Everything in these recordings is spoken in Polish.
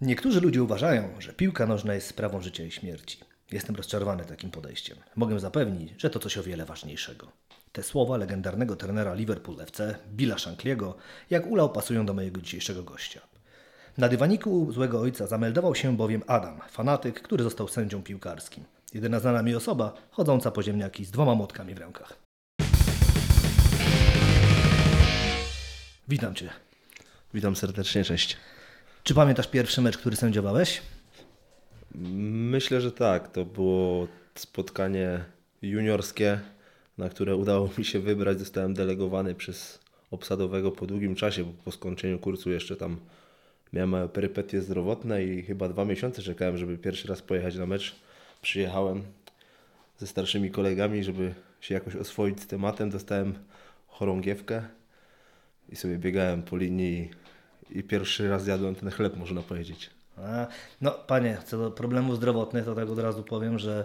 Niektórzy ludzie uważają, że piłka nożna jest sprawą życia i śmierci. Jestem rozczarowany takim podejściem. Mogę zapewnić, że to coś o wiele ważniejszego. Te słowa legendarnego trenera Liverpool FC, Billa Shankliego, jak ulał pasują do mojego dzisiejszego gościa. Na dywaniku złego ojca zameldował się bowiem Adam, fanatyk, który został sędzią piłkarskim. Jedyna znana mi osoba, chodząca po ziemniaki z dwoma młotkami w rękach. Witam Cię. Witam serdecznie, cześć. Czy pamiętasz pierwszy mecz, który sędziowałeś? Myślę, że tak. To było spotkanie juniorskie, na które udało mi się wybrać. Zostałem delegowany przez obsadowego po długim czasie, bo po skończeniu kursu jeszcze tam miałem perypetie zdrowotne i chyba dwa miesiące czekałem, żeby pierwszy raz pojechać na mecz. Przyjechałem ze starszymi kolegami, żeby się jakoś oswoić z tematem. Dostałem chorągiewkę i sobie biegałem po linii i pierwszy raz jadłem ten chleb, można powiedzieć. A, no, panie, co do problemów zdrowotnych, to tak od razu powiem, że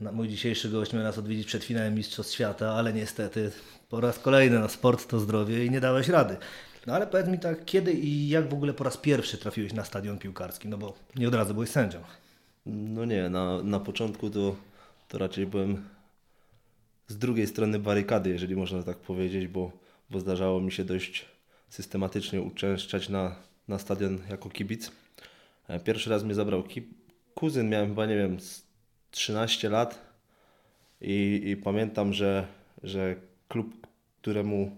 mój dzisiejszy gość miał nas odwiedzić przed finałem Mistrzostw Świata, ale niestety po raz kolejny na sport to zdrowie i nie dałeś rady. No ale powiedz mi tak, kiedy i jak w ogóle po raz pierwszy trafiłeś na stadion piłkarski? No bo nie od razu byłeś sędzią. No nie, na, na początku to, to raczej byłem z drugiej strony barykady, jeżeli można tak powiedzieć, bo, bo zdarzało mi się dość systematycznie uczęszczać na, na stadion jako kibic. E, pierwszy raz mnie zabrał ki- kuzyn, miałem chyba, nie wiem, z 13 lat i, i pamiętam, że, że klub, któremu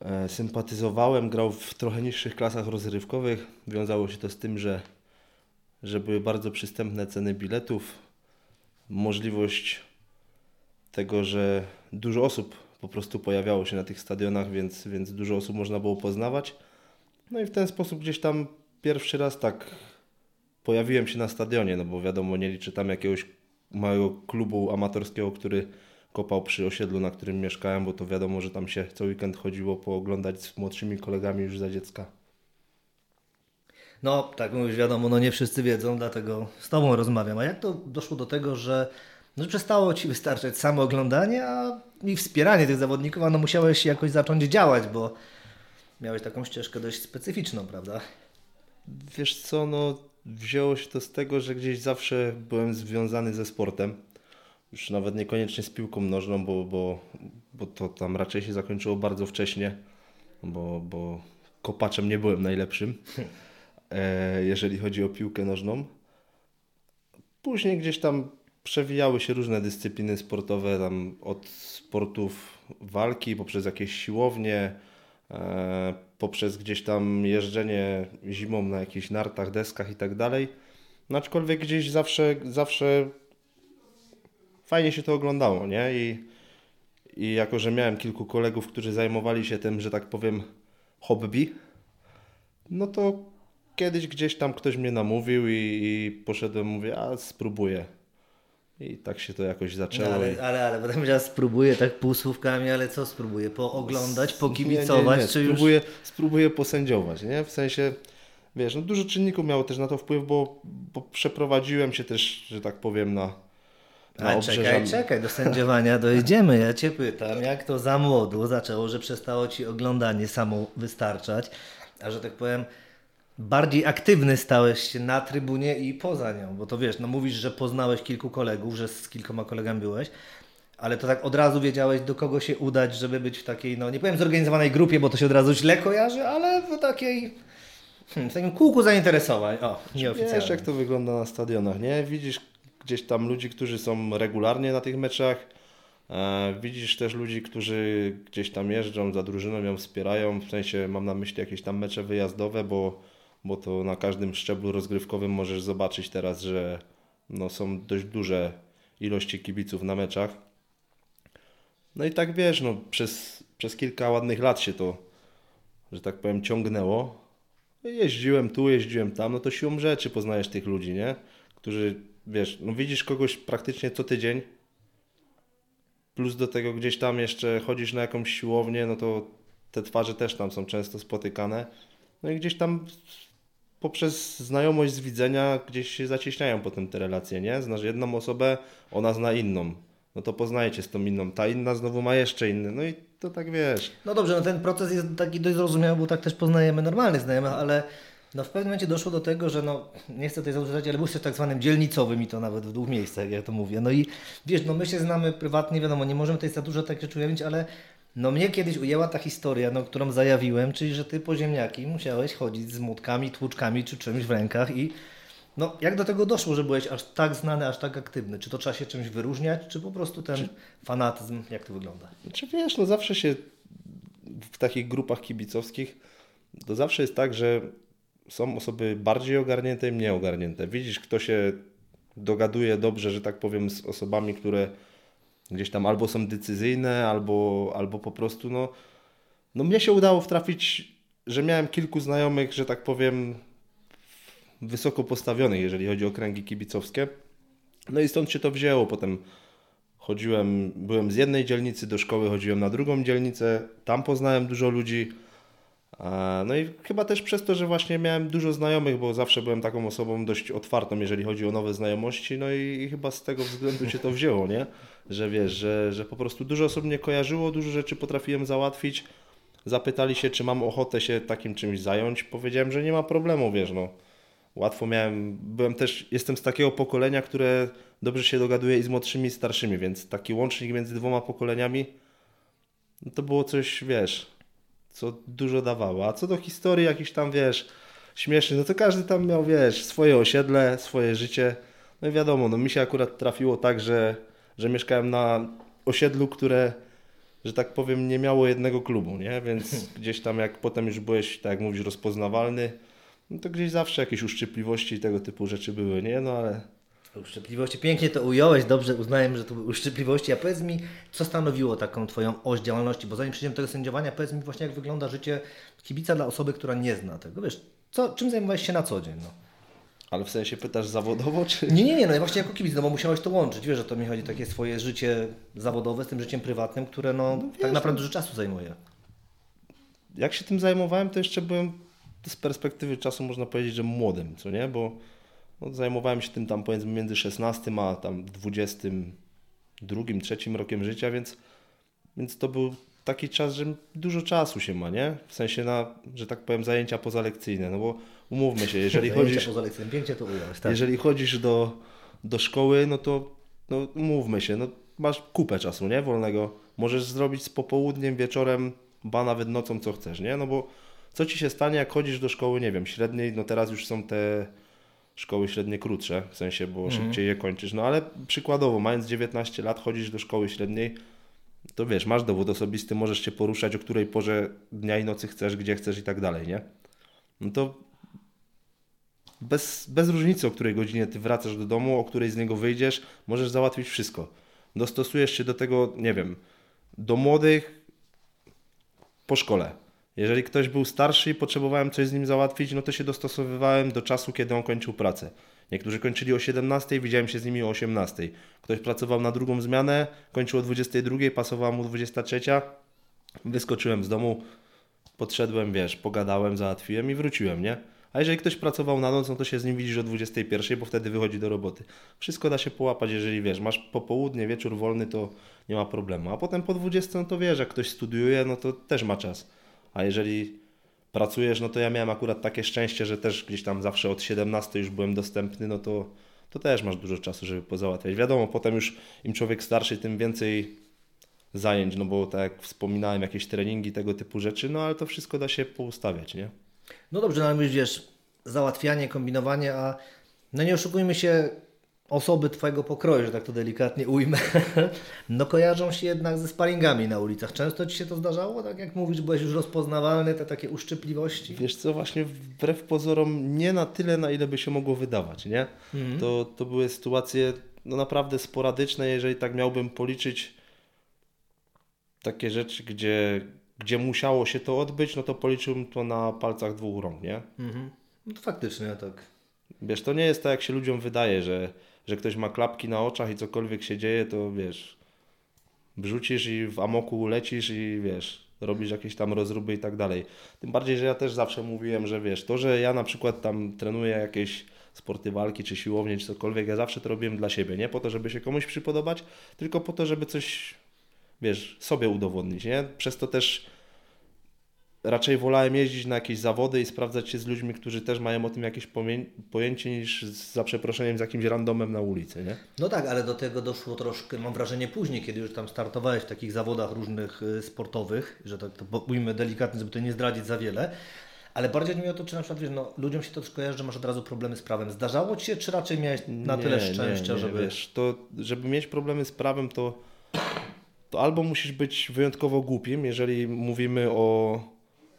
e, sympatyzowałem, grał w trochę niższych klasach rozrywkowych. Wiązało się to z tym, że, że były bardzo przystępne ceny biletów, możliwość tego, że dużo osób po prostu pojawiało się na tych stadionach, więc, więc dużo osób można było poznawać. No i w ten sposób gdzieś tam pierwszy raz tak pojawiłem się na stadionie, no bo wiadomo, nie liczę tam jakiegoś małego klubu amatorskiego, który kopał przy osiedlu, na którym mieszkałem, bo to wiadomo, że tam się co weekend chodziło pooglądać z młodszymi kolegami już za dziecka. No, tak mówisz, wiadomo, no nie wszyscy wiedzą, dlatego z Tobą rozmawiam. A jak to doszło do tego, że no, przestało Ci wystarczać samo oglądanie a i wspieranie tych zawodników, a no musiałeś jakoś zacząć działać, bo miałeś taką ścieżkę dość specyficzną, prawda? Wiesz co, no wzięło się to z tego, że gdzieś zawsze byłem związany ze sportem. Już nawet niekoniecznie z piłką nożną, bo, bo, bo to tam raczej się zakończyło bardzo wcześnie, bo, bo kopaczem nie byłem najlepszym, e, jeżeli chodzi o piłkę nożną. Później gdzieś tam przewijały się różne dyscypliny sportowe, tam od sportów walki poprzez jakieś siłownie, e, poprzez gdzieś tam jeżdżenie zimą na jakichś nartach, deskach i tak dalej. No aczkolwiek gdzieś zawsze, zawsze fajnie się to oglądało, nie? I, I jako, że miałem kilku kolegów, którzy zajmowali się tym, że tak powiem, hobby, no to kiedyś gdzieś tam ktoś mnie namówił i, i poszedłem, mówię, a spróbuję. I tak się to jakoś zaczęło. No, ale, ale, ale potem ja spróbuję tak półsłówkami, ale co spróbuję? Pooglądać, pokibicować, nie, nie, nie. czy już... Spróbuję, spróbuję posędziować, nie? W sensie, wiesz, no dużo czynników miało też na to wpływ, bo, bo przeprowadziłem się też, że tak powiem, na, na Ale czekaj, czekaj, do sędziowania dojdziemy. Ja Cię pytam, jak to za młodu zaczęło, że przestało Ci oglądanie samo wystarczać, a że tak powiem, bardziej aktywny stałeś się na trybunie i poza nią, bo to wiesz, no mówisz, że poznałeś kilku kolegów, że z kilkoma kolegami byłeś, ale to tak od razu wiedziałeś, do kogo się udać, żeby być w takiej, no nie powiem zorganizowanej grupie, bo to się od razu źle kojarzy, ale w takiej, hmm, w takim kółku zainteresowań. O, nieoficjalnie. Wiesz, jak to wygląda na stadionach, nie? Widzisz gdzieś tam ludzi, którzy są regularnie na tych meczach. E, widzisz też ludzi, którzy gdzieś tam jeżdżą za drużyną, ją wspierają. W sensie mam na myśli jakieś tam mecze wyjazdowe, bo, bo to na każdym szczeblu rozgrywkowym możesz zobaczyć teraz, że no, są dość duże ilości kibiców na meczach. No i tak wiesz, no, przez, przez kilka ładnych lat się to, że tak powiem, ciągnęło. Jeździłem tu, jeździłem tam, no to siłą rzeczy poznajesz tych ludzi, nie? Którzy, wiesz, no widzisz kogoś praktycznie co tydzień, plus do tego gdzieś tam jeszcze chodzisz na jakąś siłownię, no to te twarze też tam są często spotykane. No i gdzieś tam poprzez znajomość z widzenia gdzieś się zacieśniają potem te relacje, nie? Znasz jedną osobę, ona zna inną. No to poznajecie z tą inną. Ta inna znowu ma jeszcze inny. No i to tak wiesz. No dobrze, no ten proces jest taki dość zrozumiały, bo tak też poznajemy normalnych znajomych, ale No w pewnym momencie doszło do tego, że no, nie chcę tutaj zadużać, ale był też tak zwanym dzielnicowym i to nawet w dwóch miejscach, jak ja to mówię. No i wiesz, no my się znamy prywatnie, wiadomo, nie możemy tutaj za dużo takich rzeczy ujawnić, ale no mnie kiedyś ujęła ta historia, no, którą zajawiłem, czyli że ty po ziemniaki musiałeś chodzić z młotkami, tłuczkami czy czymś w rękach i no jak do tego doszło, że byłeś aż tak znany, aż tak aktywny? Czy to trzeba się czymś wyróżniać, czy po prostu ten czy... fanatyzm, jak to wygląda? Czy wiesz, no zawsze się w takich grupach kibicowskich, to zawsze jest tak, że są osoby bardziej ogarnięte i mniej ogarnięte. Widzisz, kto się dogaduje dobrze, że tak powiem, z osobami, które gdzieś tam albo są decyzyjne, albo, albo po prostu, no, no mnie się udało wtrafić, że miałem kilku znajomych, że tak powiem, wysoko postawionych, jeżeli chodzi o kręgi kibicowskie. No i stąd się to wzięło. Potem chodziłem, byłem z jednej dzielnicy do szkoły, chodziłem na drugą dzielnicę, tam poznałem dużo ludzi. No i chyba też przez to, że właśnie miałem dużo znajomych, bo zawsze byłem taką osobą dość otwartą, jeżeli chodzi o nowe znajomości, no i chyba z tego względu się to wzięło, nie? Że wiesz, że, że po prostu dużo osób mnie kojarzyło, dużo rzeczy potrafiłem załatwić. Zapytali się, czy mam ochotę się takim czymś zająć. Powiedziałem, że nie ma problemu, wiesz, no. Łatwo miałem, byłem też, jestem z takiego pokolenia, które dobrze się dogaduje i z młodszymi, i starszymi, więc taki łącznik między dwoma pokoleniami, no to było coś, wiesz, co dużo dawało. A co do historii jakiś tam, wiesz, śmieszny, no to każdy tam miał, wiesz, swoje osiedle, swoje życie. No i wiadomo, no mi się akurat trafiło tak, że, że mieszkałem na osiedlu, które, że tak powiem, nie miało jednego klubu, nie? Więc gdzieś tam jak potem już byłeś, tak jak mówisz, rozpoznawalny, no to gdzieś zawsze jakieś uszczypliwości i tego typu rzeczy były, nie? No ale... Uszczypliwości, pięknie to ująłeś, dobrze uznałem, że to były uszczypliwości, a powiedz mi, co stanowiło taką Twoją oś działalności, bo zanim przejdziemy do tego sędziowania, powiedz mi właśnie, jak wygląda życie kibica dla osoby, która nie zna tego, wiesz, co, czym zajmowałeś się na co dzień, no? Ale w sensie pytasz zawodowo, czy... Nie, nie, nie, no właśnie jako kibic, no bo musiałeś to łączyć, wiesz, że to mi chodzi takie swoje życie zawodowe z tym życiem prywatnym, które no, no wiesz, tak naprawdę no. dużo czasu zajmuje. Jak się tym zajmowałem, to jeszcze byłem z perspektywy czasu można powiedzieć, że młodym, co nie? Bo no, zajmowałem się tym tam powiedzmy między 16 a tam 22, trzecim rokiem życia, więc, więc to był taki czas, że dużo czasu się ma, nie? W sensie na, że tak powiem, zajęcia pozalekcyjne, no bo umówmy się, jeżeli chodzisz... pięknie to ująłeś, tak. Jeżeli chodzisz do, do szkoły, no to no, umówmy się, no masz kupę czasu, nie? Wolnego. Możesz zrobić z popołudniem, wieczorem, ba nawet nocą, co chcesz, nie? No bo co ci się stanie, jak chodzisz do szkoły, nie wiem, średniej, no teraz już są te szkoły średnie krótsze, w sensie, bo mhm. szybciej je kończysz, no ale przykładowo, mając 19 lat, chodzisz do szkoły średniej, to wiesz, masz dowód osobisty, możesz się poruszać, o której porze dnia i nocy chcesz, gdzie chcesz i tak dalej, nie? No to bez, bez różnicy, o której godzinie ty wracasz do domu, o której z niego wyjdziesz, możesz załatwić wszystko. Dostosujesz się do tego, nie wiem, do młodych po szkole jeżeli ktoś był starszy i potrzebowałem coś z nim załatwić, no to się dostosowywałem do czasu, kiedy on kończył pracę. Niektórzy kończyli o 17, widziałem się z nimi o 18. Ktoś pracował na drugą zmianę, kończył o 22, pasowała mu 23. Wyskoczyłem z domu, podszedłem, wiesz, pogadałem, załatwiłem i wróciłem, nie? A jeżeli ktoś pracował na noc, no to się z nim widzisz o 21, bo wtedy wychodzi do roboty. Wszystko da się połapać, jeżeli wiesz, masz popołudnie, wieczór wolny, to nie ma problemu. A potem po 20, no to wiesz, jak ktoś studiuje, no to też ma czas a jeżeli pracujesz, no to ja miałem akurat takie szczęście, że też gdzieś tam zawsze od 17 już byłem dostępny, no to, to też masz dużo czasu, żeby pozałatwiać. Wiadomo, potem już im człowiek starszy, tym więcej zajęć, no bo tak jak wspominałem, jakieś treningi, tego typu rzeczy, no ale to wszystko da się poustawiać, nie? No dobrze, no ale wiesz, załatwianie, kombinowanie, a no nie oszukujmy się, osoby Twojego pokroju, że tak to delikatnie ujmę, no kojarzą się jednak ze sparingami na ulicach. Często Ci się to zdarzało? Tak jak mówisz, byłeś już rozpoznawalny, te takie uszczypliwości? Wiesz co, właśnie wbrew pozorom nie na tyle, na ile by się mogło wydawać, nie? Mhm. To, to były sytuacje no naprawdę sporadyczne, jeżeli tak miałbym policzyć takie rzeczy, gdzie, gdzie musiało się to odbyć, no to policzyłbym to na palcach dwóch rąk, nie? Mhm. No to faktycznie tak. Wiesz, to nie jest tak, jak się ludziom wydaje, że że ktoś ma klapki na oczach i cokolwiek się dzieje, to wiesz, wrzucisz i w amoku lecisz i wiesz, robisz jakieś tam rozruby i tak dalej. Tym bardziej, że ja też zawsze mówiłem, że wiesz, to, że ja na przykład tam trenuję jakieś sporty walki, czy siłownie, czy cokolwiek, ja zawsze to robiłem dla siebie, nie po to, żeby się komuś przypodobać, tylko po to, żeby coś, wiesz, sobie udowodnić, nie? Przez to też raczej wolałem jeździć na jakieś zawody i sprawdzać się z ludźmi, którzy też mają o tym jakieś pojęcie niż z, za przeproszeniem z jakimś randomem na ulicy, nie? No tak, ale do tego doszło troszkę, mam wrażenie, później, kiedy już tam startowałeś w takich zawodach różnych y, sportowych, że tak to mówimy delikatnie, żeby to nie zdradzić za wiele, ale bardziej chodzi mi o to, czy na przykład wiesz, no, ludziom się to kojarzy, że masz od razu problemy z prawem. Zdarzało Ci się, czy raczej miałeś na nie, tyle szczęścia, nie, nie, żeby... Wiesz, to, żeby mieć problemy z prawem, to, to albo musisz być wyjątkowo głupim, jeżeli mówimy o,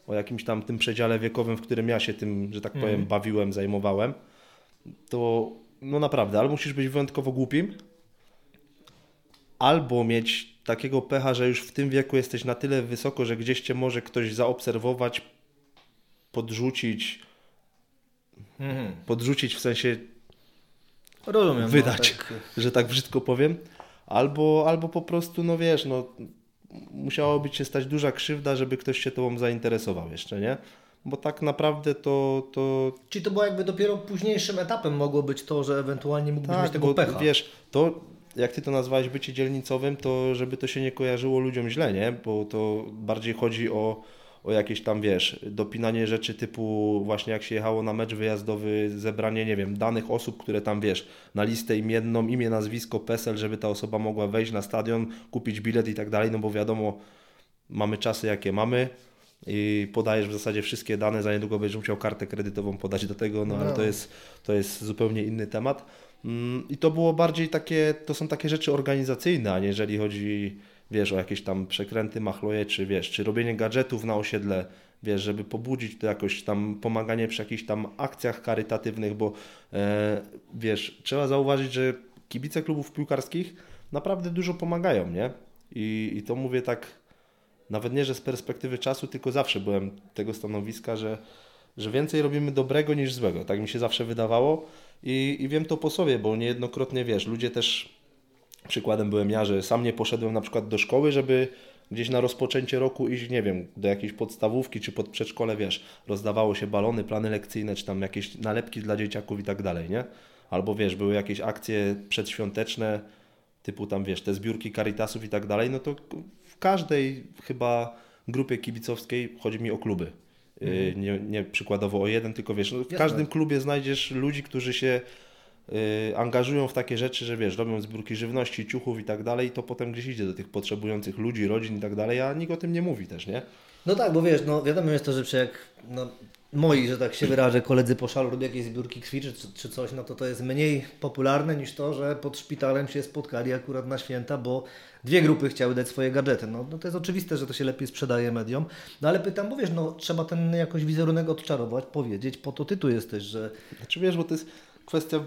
o jakimś tam tym przedziale wiekowym, w którym ja się tym, że tak powiem, mm. bawiłem, zajmowałem, to no naprawdę, albo musisz być wyjątkowo głupim, albo mieć takiego pecha, że już w tym wieku jesteś na tyle wysoko, że gdzieś cię może ktoś zaobserwować, podrzucić, mhm. podrzucić w sensie Rozumiem, no, wydać, no, tak. że tak brzydko powiem, albo, albo po prostu, no wiesz, no musiałoby się stać duża krzywda, żeby ktoś się tobą zainteresował jeszcze, nie? Bo tak naprawdę to, to... Czyli to było jakby dopiero późniejszym etapem mogło być to, że ewentualnie mógłbyś tak, mieć tego bo, pecha. wiesz, to jak ty to nazwałeś bycie dzielnicowym, to żeby to się nie kojarzyło ludziom źle, nie? Bo to bardziej chodzi o o jakieś tam, wiesz, dopinanie rzeczy typu właśnie jak się jechało na mecz wyjazdowy, zebranie, nie wiem, danych osób, które tam, wiesz, na listę imienną, imię, nazwisko, PESEL, żeby ta osoba mogła wejść na stadion, kupić bilet i tak dalej, no bo wiadomo, mamy czasy jakie mamy i podajesz w zasadzie wszystkie dane, za niedługo będziesz musiał kartę kredytową podać do tego, no, no. ale to jest, to jest zupełnie inny temat. Mm, I to było bardziej takie, to są takie rzeczy organizacyjne, a nie jeżeli chodzi wiesz, o jakieś tam przekręty, machloje, czy wiesz, czy robienie gadżetów na osiedle, wiesz, żeby pobudzić to jakoś tam pomaganie przy jakichś tam akcjach charytatywnych, bo e, wiesz, trzeba zauważyć, że kibice klubów piłkarskich naprawdę dużo pomagają, nie? I, I to mówię tak, nawet nie, że z perspektywy czasu, tylko zawsze byłem tego stanowiska, że, że więcej robimy dobrego niż złego. Tak mi się zawsze wydawało i, i wiem to po sobie, bo niejednokrotnie, wiesz, ludzie też Przykładem byłem ja, że sam nie poszedłem na przykład do szkoły, żeby gdzieś na rozpoczęcie roku iść, nie wiem, do jakiejś podstawówki czy pod przedszkole, wiesz, rozdawało się balony, plany lekcyjne, czy tam jakieś nalepki dla dzieciaków i tak dalej, nie? Albo wiesz, były jakieś akcje przedświąteczne, typu tam wiesz, te zbiórki Caritasów i tak dalej, no to w każdej chyba grupie kibicowskiej chodzi mi o kluby. Mhm. Nie, nie przykładowo o jeden, tylko wiesz, no w każdym klubie znajdziesz ludzi, którzy się Y, angażują w takie rzeczy, że wiesz, robią zbiórki żywności, ciuchów i tak dalej, to potem gdzieś idzie do tych potrzebujących ludzi, rodzin i tak dalej, a nikt o tym nie mówi też, nie? No tak, bo wiesz, no wiadomo jest to, że jak no, moi, że tak się wyrażę, koledzy po szalu robią jakieś zbiórki krwi czy, czy coś, no to to jest mniej popularne niż to, że pod szpitalem się spotkali akurat na święta, bo dwie grupy chciały dać swoje gadżety. No, no to jest oczywiste, że to się lepiej sprzedaje mediom. No ale pytam, bo wiesz, no trzeba ten jakoś wizerunek odczarować, powiedzieć, po to ty tu jesteś, że... Znaczy wiesz, bo to jest kwestia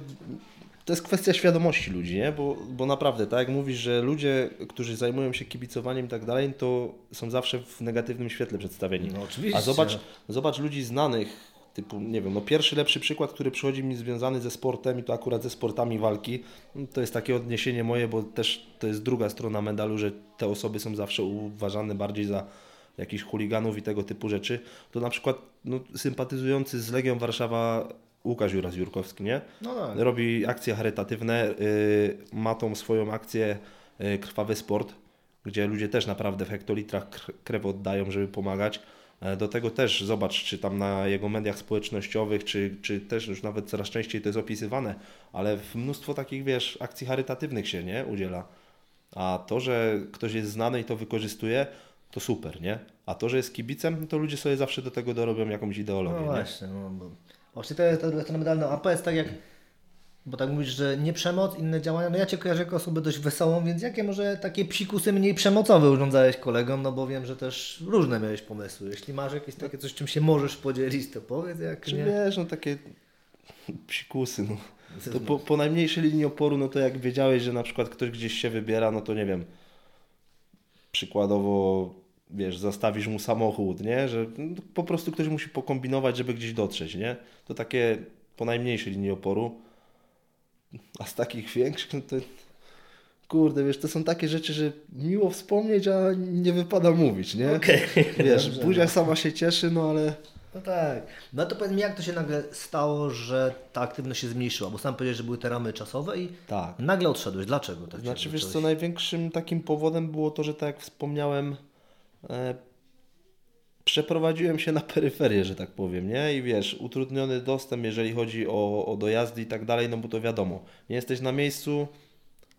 to jest kwestia świadomości ludzi, nie? Bo, bo naprawdę, tak jak mówisz, że ludzie, którzy zajmują się kibicowaniem i tak dalej, to są zawsze w negatywnym świetle przedstawieni. No oczywiście. A zobacz, zobacz ludzi znanych, typu, nie wiem, no pierwszy lepszy przykład, który przychodzi mi związany ze sportem i to akurat ze sportami walki, no to jest takie odniesienie moje, bo też to jest druga strona medalu, że te osoby są zawsze uważane bardziej za jakichś chuliganów i tego typu rzeczy. To na przykład no, sympatyzujący z Legią Warszawa Łukasz Juras Jurkowski, nie? No tak. Robi akcje charytatywne, yy, ma tą swoją akcję yy, Krwawy Sport, gdzie ludzie też naprawdę w hektolitrach krew oddają, żeby pomagać. E, do tego też zobacz, czy tam na jego mediach społecznościowych, czy, czy też już nawet coraz częściej to jest opisywane, ale mnóstwo takich, wiesz, akcji charytatywnych się nie udziela. A to, że ktoś jest znany i to wykorzystuje, to super, nie? A to, że jest kibicem, to ludzie sobie zawsze do tego dorobią jakąś ideologię. No właśnie, no, bo Właśnie to jest medalny AP jest tak jak, bo tak mówisz, że nie przemoc, inne działania. No ja Cię kojarzę jako osobę dość wesołą, więc jakie może takie psikusy mniej przemocowe urządzałeś kolegom, no bo wiem, że też różne miałeś pomysły. Jeśli masz jakieś takie coś, czym się możesz podzielić, to powiedz jak Czy nie. Wiesz, no takie psikusy, no. To po, po najmniejszej linii oporu, no to jak wiedziałeś, że na przykład ktoś gdzieś się wybiera, no to nie wiem, przykładowo wiesz, zastawisz mu samochód, nie? Że po prostu ktoś musi pokombinować, żeby gdzieś dotrzeć, nie? To takie po najmniejszej linii oporu. A z takich większych, no to kurde, wiesz, to są takie rzeczy, że miło wspomnieć, a nie wypada mówić, nie? Okay. Wiesz, Buzia sama się cieszy, no ale... No tak. No to powiedz mi, jak to się nagle stało, że ta aktywność się zmniejszyła? Bo sam powiedziałeś, że były te ramy czasowe i tak. nagle odszedłeś. Dlaczego? Tak znaczy, wiesz co, największym takim powodem było to, że tak jak wspomniałem, przeprowadziłem się na peryferię, że tak powiem, nie? I wiesz, utrudniony dostęp, jeżeli chodzi o, o dojazdy i tak dalej, no bo to wiadomo, nie jesteś na miejscu,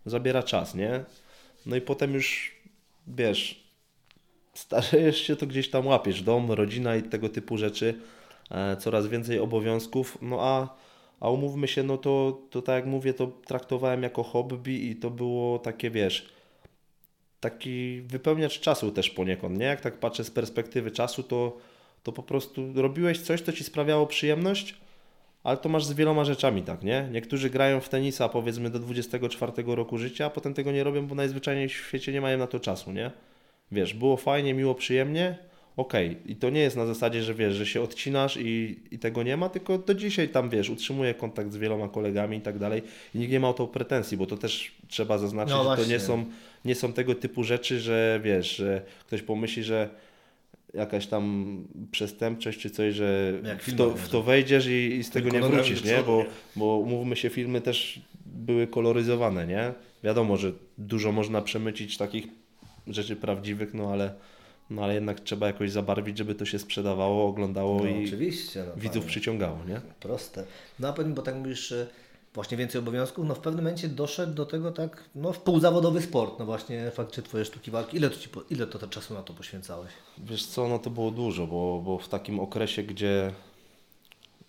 zabiera czas, nie? No i potem już, wiesz, starzejesz się, to gdzieś tam łapiesz dom, rodzina i tego typu rzeczy, e, coraz więcej obowiązków, no a, a umówmy się, no to, to tak jak mówię, to traktowałem jako hobby i to było takie, wiesz, taki wypełniacz czasu też poniekąd, nie? Jak tak patrzę z perspektywy czasu, to, to po prostu robiłeś coś, co Ci sprawiało przyjemność, ale to masz z wieloma rzeczami, tak, nie? Niektórzy grają w tenisa powiedzmy do 24 roku życia, a potem tego nie robią, bo najzwyczajniej w świecie nie mają na to czasu, nie? Wiesz, było fajnie, miło, przyjemnie, okej. Okay. I to nie jest na zasadzie, że wiesz, że się odcinasz i, i tego nie ma, tylko do dzisiaj tam, wiesz, utrzymuję kontakt z wieloma kolegami i tak dalej i nikt nie ma o to pretensji, bo to też trzeba zaznaczyć, no że to nie są, nie są tego typu rzeczy, że wiesz, że ktoś pomyśli, że jakaś tam przestępczość czy coś, że w to, w to, wejdziesz i, i z tego nie wrócisz, nie? Bo, bo mówmy się, filmy też były koloryzowane, nie? Wiadomo, że dużo można przemycić takich rzeczy prawdziwych, no ale, no ale jednak trzeba jakoś zabarwić, żeby to się sprzedawało, oglądało no, i oczywiście, no, widzów panie. przyciągało, nie? Proste. No a powiem, bo tak mówisz, właśnie więcej obowiązków, no w pewnym momencie doszedł do tego tak, no w półzawodowy sport, no właśnie faktycznie Twoje sztuki walki, ile to, ci, ile to czasu na to poświęcałeś? Wiesz co, no to było dużo, bo, bo w takim okresie, gdzie,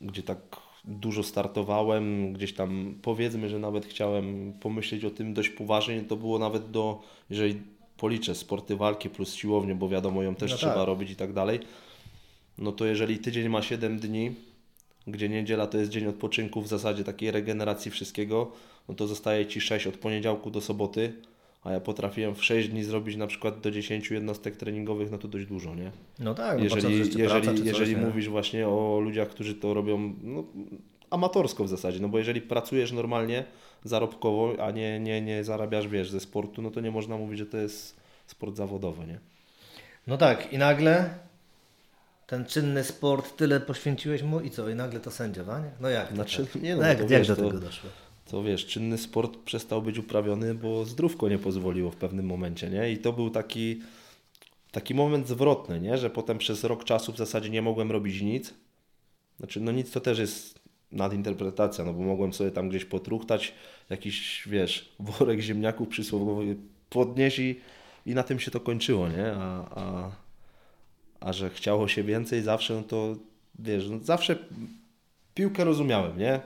gdzie tak dużo startowałem, gdzieś tam powiedzmy, że nawet chciałem pomyśleć o tym dość poważnie, to było nawet do, jeżeli policzę sporty walki plus siłownię, bo wiadomo ją też no trzeba tak. robić i tak dalej, no to jeżeli tydzień ma 7 dni, gdzie niedziela to jest dzień odpoczynku w zasadzie takiej regeneracji wszystkiego, no to zostaje Ci 6 od poniedziałku do soboty, a ja potrafiłem w 6 dni zrobić na przykład do 10 jednostek treningowych, no to dość dużo, nie? No tak, no jeżeli, jeżeli, praca, jeżeli coś, mówisz właśnie o ludziach, którzy to robią no, amatorsko w zasadzie, no bo jeżeli pracujesz normalnie, zarobkowo, a nie, nie, nie zarabiasz, wiesz, ze sportu, no to nie można mówić, że to jest sport zawodowy, nie? No tak, i nagle ten czynny sport tyle poświęciłeś mu i co? I nagle to sędziowanie? No jak? To znaczy, tak? nie no, no jak, jak do tego doszło? To wiesz, czynny sport przestał być uprawiony, bo zdrówko nie pozwoliło w pewnym momencie, nie? I to był taki, taki moment zwrotny, nie? Że potem przez rok czasu w zasadzie nie mogłem robić nic. Znaczy, no nic to też jest nadinterpretacja, no bo mogłem sobie tam gdzieś potruchtać, jakiś, wiesz, worek ziemniaków przysłowiowy podnieść i, i na tym się to kończyło, nie? A, a, a że chciało się więcej zawsze, no to wiesz, no zawsze piłkę rozumiałem, nie?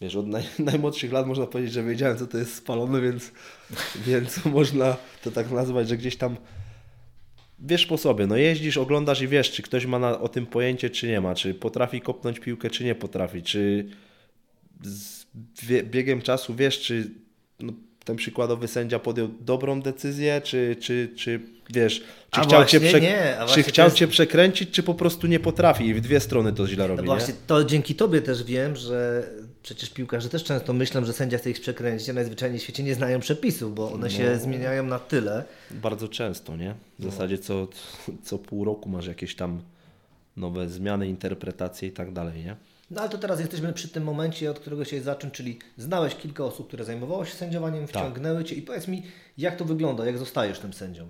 Wiesz, od naj, najmłodszych lat można powiedzieć, że wiedziałem, co to jest spalone, więc, więc można to tak nazwać, że gdzieś tam wiesz po sobie, no jeździsz, oglądasz i wiesz, czy ktoś ma na, o tym pojęcie, czy nie ma, czy potrafi kopnąć piłkę, czy nie potrafi, czy z biegiem czasu wiesz, czy no, ten przykładowy sędzia podjął dobrą decyzję, czy, czy, czy wiesz, czy a chciał, właśnie, cię, nie, czy chciał jest... cię przekręcić, czy po prostu nie potrafi i w dwie strony to źle robi. No właśnie, to dzięki tobie też wiem, że przecież piłkarze też często myślą, że sędzia chce ich przekręcić, a najzwyczajniej w świecie nie znają przepisów, bo one no, się zmieniają na tyle. Bardzo często, nie? W zasadzie co, co pół roku masz jakieś tam nowe zmiany, interpretacje i tak dalej, nie? No ale to teraz jesteśmy przy tym momencie, od którego się zacząć, czyli znałeś kilka osób, które zajmowało się sędziowaniem, tak. wciągnęły tak. Cię i powiedz mi, jak to wygląda, jak zostajesz tym sędzią?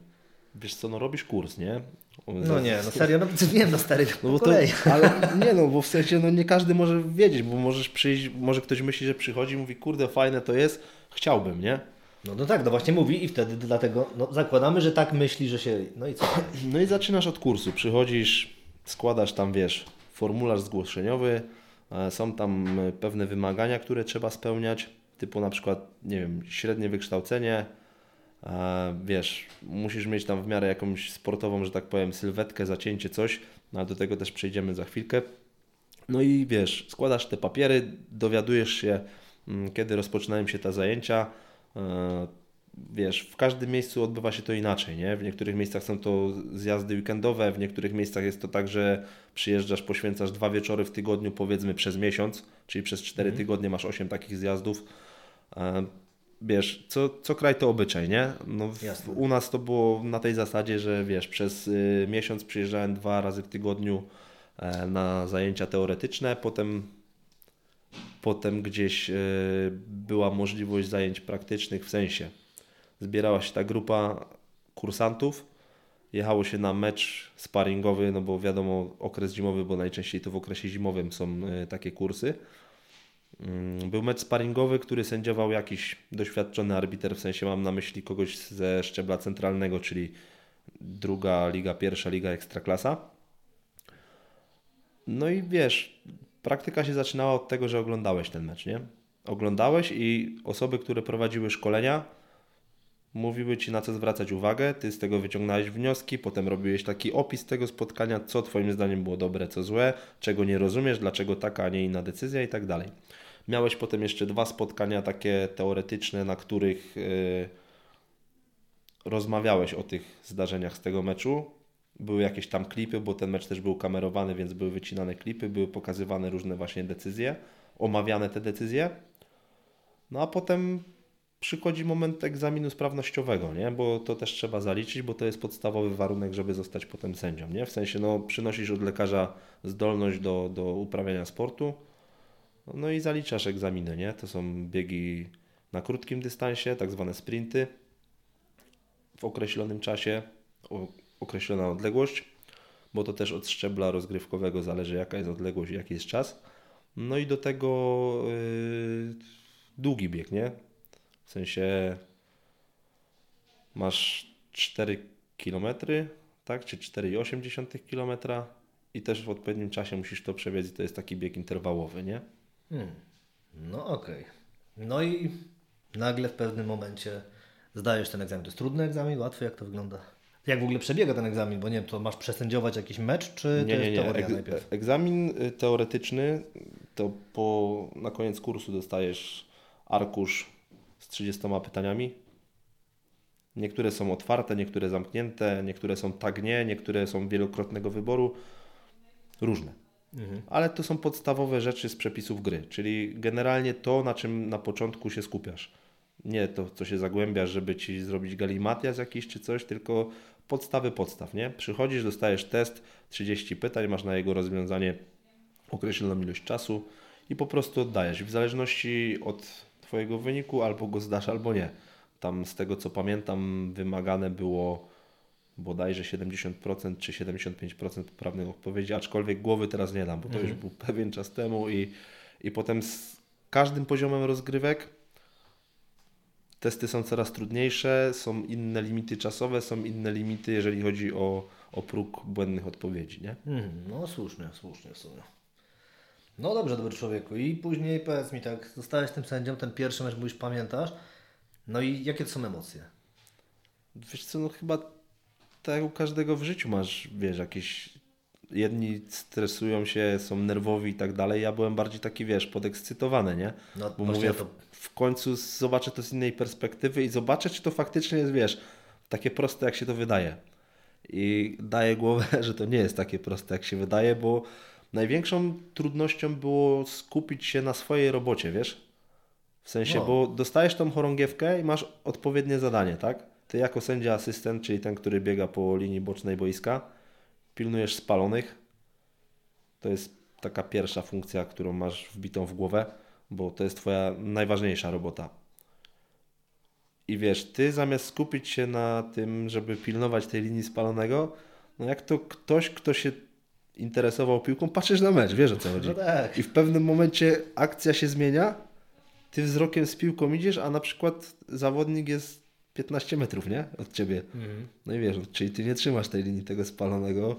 Wiesz co, no robisz kurs, nie? No nie, no serio, no wiem, no stary, no bo to, ale nie no, bo w sensie, no nie każdy może wiedzieć, bo możesz przyjść, może ktoś myśli, że przychodzi i mówi, kurde, fajne to jest, chciałbym, nie? No, no tak, no właśnie mówi i wtedy dlatego, no zakładamy, że tak myśli, że się, no i co? No i zaczynasz od kursu, przychodzisz, składasz tam, wiesz, formularz zgłoszeniowy, są tam pewne wymagania, które trzeba spełniać, typu na przykład, nie wiem, średnie wykształcenie, wiesz, musisz mieć tam w miarę jakąś sportową, że tak powiem, sylwetkę, zacięcie, coś, no ale do tego też przejdziemy za chwilkę. No i wiesz, składasz te papiery, dowiadujesz się, mm, kiedy rozpoczynają się te zajęcia. Wiesz, w każdym miejscu odbywa się to inaczej, nie? W niektórych miejscach są to zjazdy weekendowe, w niektórych miejscach jest to tak, że przyjeżdżasz, poświęcasz dwa wieczory w tygodniu, powiedzmy przez miesiąc, czyli przez cztery mm. tygodnie masz osiem takich zjazdów. E, wiesz, co, co kraj to obyczaj, nie? No w, u nas to było na tej zasadzie, że wiesz, przez y, miesiąc przyjeżdżałem dwa razy w tygodniu e, na zajęcia teoretyczne, potem, potem gdzieś y, była możliwość zajęć praktycznych, w sensie zbierała się ta grupa kursantów jechało się na mecz sparingowy, no bo wiadomo, okres zimowy, bo najczęściej to w okresie zimowym są y, takie kursy. Mm, był mecz sparingowy, który sędziował jakiś doświadczony arbiter, w sensie mam na myśli kogoś ze szczebla centralnego, czyli druga liga, pierwsza liga, ekstraklasa. No i wiesz, praktyka się zaczynała od tego, że oglądałeś ten mecz, nie? Oglądałeś i osoby, które prowadziły szkolenia, mówiły Ci na co zwracać uwagę, Ty z tego wyciągnąłeś wnioski, potem robiłeś taki opis tego spotkania, co Twoim zdaniem było dobre, co złe, czego nie rozumiesz, dlaczego taka, a nie inna decyzja i tak dalej. Miałeś potem jeszcze dwa spotkania takie teoretyczne, na których yy, rozmawiałeś o tych zdarzeniach z tego meczu. Były jakieś tam klipy, bo ten mecz też był kamerowany, więc były wycinane klipy, były pokazywane różne właśnie decyzje, omawiane te decyzje. No a potem przychodzi moment egzaminu sprawnościowego, nie? bo to też trzeba zaliczyć, bo to jest podstawowy warunek, żeby zostać potem sędzią. Nie? W sensie no, przynosisz od lekarza zdolność do, do uprawiania sportu, no i zaliczasz egzaminy. Nie? To są biegi na krótkim dystansie, tak zwane sprinty w określonym czasie, określona odległość, bo to też od szczebla rozgrywkowego zależy jaka jest odległość i jaki jest czas. No i do tego yy, długi bieg, nie? W sensie masz 4 km, tak? Czy 4,8 km i też w odpowiednim czasie musisz to przebiec i to jest taki bieg interwałowy, nie? Hmm. No okej. Okay. No i nagle w pewnym momencie zdajesz ten egzamin. To jest trudny egzamin, łatwy, jak to wygląda? Jak w ogóle przebiega ten egzamin? Bo nie wiem, to masz przesędziować jakiś mecz, czy nie, to nie, jest nie. teoria najpierw? Egzamin y, teoretyczny to po, na koniec kursu dostajesz arkusz z 30 pytaniami. Niektóre są otwarte, niektóre zamknięte, niektóre są tak nie, niektóre są wielokrotnego wyboru. Różne. Mhm. Ale to są podstawowe rzeczy z przepisów gry, czyli generalnie to, na czym na początku się skupiasz. Nie to, co się zagłębiasz, żeby ci zrobić galimatias jakiś czy coś, tylko podstawy podstaw, nie? Przychodzisz, dostajesz test, 30 pytań, masz na jego rozwiązanie określoną ilość czasu i po prostu oddajesz. W zależności od Twojego wyniku albo go zdasz, albo nie. Tam z tego co pamiętam wymagane było bodajże 70% czy 75% poprawnych odpowiedzi, aczkolwiek głowy teraz nie dam, bo to mhm. już był pewien czas temu i, i potem z każdym poziomem rozgrywek testy są coraz trudniejsze, są inne limity czasowe, są inne limity, jeżeli chodzi o, o próg błędnych odpowiedzi, nie? Mhm. no słusznie, słusznie w sumie. No dobrze, dobry człowieku. I później powiedz mi tak, zostałeś tym sędzią, ten pierwszy mecz, mówisz, pamiętasz. No i jakie to są emocje? Wiesz co, no chyba tak u każdego w życiu masz, wiesz, jakieś jedni stresują się, są nerwowi i tak dalej. Ja byłem bardziej taki, wiesz, podekscytowany, nie? No, Bo mówię, to... w końcu zobaczę to z innej perspektywy i zobaczę, czy to faktycznie jest, wiesz, takie proste, jak się to wydaje. I daję głowę, że to nie jest takie proste, jak się wydaje, bo Największą trudnością było skupić się na swojej robocie, wiesz? W sensie, no. bo dostajesz tą chorągiewkę i masz odpowiednie zadanie, tak? Ty jako sędzia asystent, czyli ten, który biega po linii bocznej boiska, pilnujesz spalonych. To jest taka pierwsza funkcja, którą masz wbitą w głowę, bo to jest Twoja najważniejsza robota. I wiesz, ty zamiast skupić się na tym, żeby pilnować tej linii spalonego, no jak to ktoś, kto się interesował piłką, patrzysz na mecz, wiesz o co chodzi. No tak. I w pewnym momencie akcja się zmienia, ty wzrokiem z piłką idziesz, a na przykład zawodnik jest 15 metrów, nie? Od ciebie. Mhm. No i wiesz, czyli ty nie trzymasz tej linii tego spalonego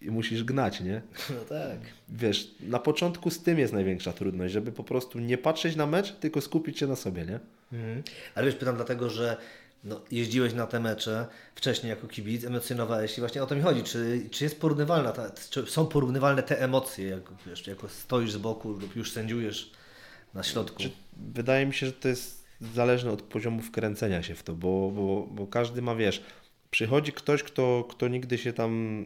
i musisz gnać, nie? No tak. Wiesz, na początku z tym jest największa trudność, żeby po prostu nie patrzeć na mecz, tylko skupić się na sobie, nie? Mhm. Ale wiesz, pytam dlatego, że no, jeździłeś na te mecze wcześniej jako kibic, emocjonowałeś się. Właśnie o to mi chodzi. Czy, czy jest porównywalna, ta, czy są porównywalne te emocje, jak wiesz, jako stoisz z boku lub już sędziujesz na środku? Wydaje mi się, że to jest zależne od poziomu wkręcenia się w to, bo, bo, bo każdy ma, wiesz, przychodzi ktoś, kto, kto nigdy się tam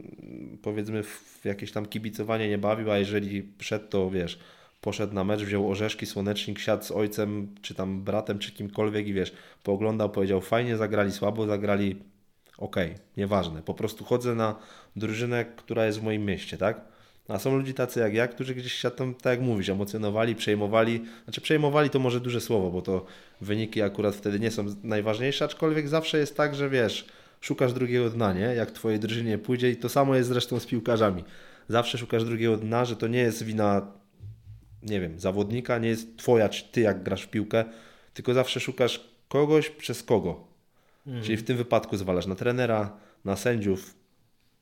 powiedzmy w jakieś tam kibicowanie nie bawił, a jeżeli przed to, wiesz, poszedł na mecz, wziął orzeszki, słonecznik, siadł z ojcem, czy tam bratem, czy kimkolwiek i wiesz, pooglądał, powiedział fajnie zagrali, słabo zagrali, okej, okay, nieważne. Po prostu chodzę na drużynę, która jest w moim mieście, tak? A są ludzie tacy jak ja, którzy gdzieś się tam, tak jak mówisz, emocjonowali, przejmowali. Znaczy przejmowali to może duże słowo, bo to wyniki akurat wtedy nie są najważniejsze, aczkolwiek zawsze jest tak, że wiesz, szukasz drugiego dna, nie? Jak twojej drużynie pójdzie i to samo jest zresztą z piłkarzami. Zawsze szukasz drugiego dna, że to nie jest wina, nie wiem, zawodnika, nie jest twoja, czy ty jak grasz w piłkę, tylko zawsze szukasz kogoś przez kogo. Czyli w tym wypadku zwalasz na trenera, na sędziów,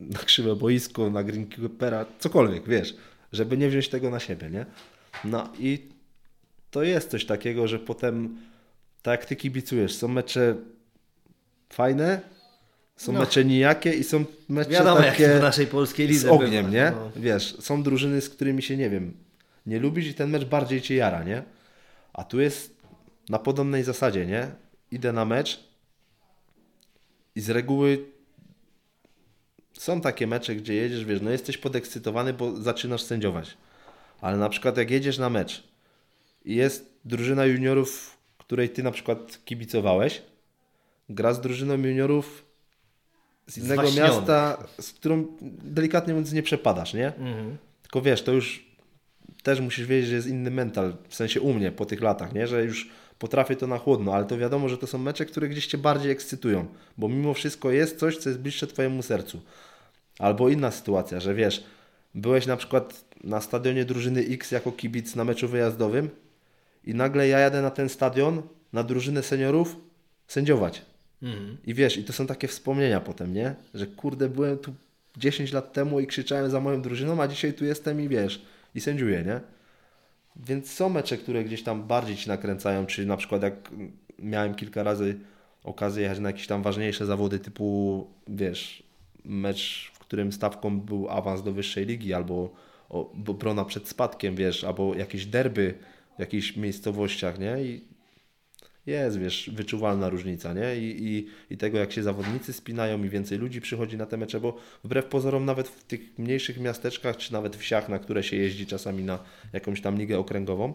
na krzywe boisko, na greenkeepera, cokolwiek, wiesz, żeby nie wziąć tego na siebie, nie? No i to jest coś takiego, że potem tak jak ty kibicujesz, są mecze fajne, są No. mecze nijakie i są mecze Wiadomo, jak takie to w naszej polskiej lidze z ogniem, bywa, nie? no. Wiesz, są drużyny, z którymi się, nie wiem, nie lubisz i ten mecz bardziej cię jara, nie? A tu jest na podobnej zasadzie, nie? Idę na mecz i z reguły są takie mecze, gdzie jedziesz, wiesz, no jesteś podekscytowany, bo zaczynasz sędziować. Ale na przykład jak jedziesz na mecz i jest drużyna juniorów, której ty na przykład kibicowałeś, gra z drużyną juniorów z innego Zwaśnionych. miasta, z którą delikatnie mówiąc nie przepadasz, nie? Mhm. Tylko wiesz, to już też musisz wiedzieć, że jest inny mental, w sensie u mnie po tych latach, nie? Że już potrafię to na chłodno, ale to wiadomo, że to są mecze, które gdzieś cię bardziej ekscytują, bo mimo wszystko jest coś, co jest bliższe twojemu sercu. Albo inna sytuacja, że wiesz, byłeś na przykład na stadionie drużyny X jako kibic na meczu wyjazdowym i nagle ja jadę na ten stadion, na drużynę seniorów, sędziować. Mhm. I wiesz, i to są takie wspomnienia potem, nie? Że kurde, byłem tu 10 lat temu i krzyczałem za moją drużyną, a dzisiaj tu jestem i wiesz, i sędziuję, nie? Więc są mecze, które gdzieś tam bardziej ci nakręcają, czy na przykład jak miałem kilka razy okazję jechać na jakieś tam ważniejsze zawody typu, wiesz, mecz, w którym stawką był awans do wyższej ligi, albo obrona przed spadkiem, wiesz, albo jakieś derby w jakichś miejscowościach, nie? I jest, wiesz, wyczuwalna różnica, nie? I, i, I tego, jak się zawodnicy spinają i więcej ludzi przychodzi na te mecze, bo wbrew pozorom nawet w tych mniejszych miasteczkach, czy nawet wsiach, na które się jeździ czasami na jakąś tam ligę okręgową,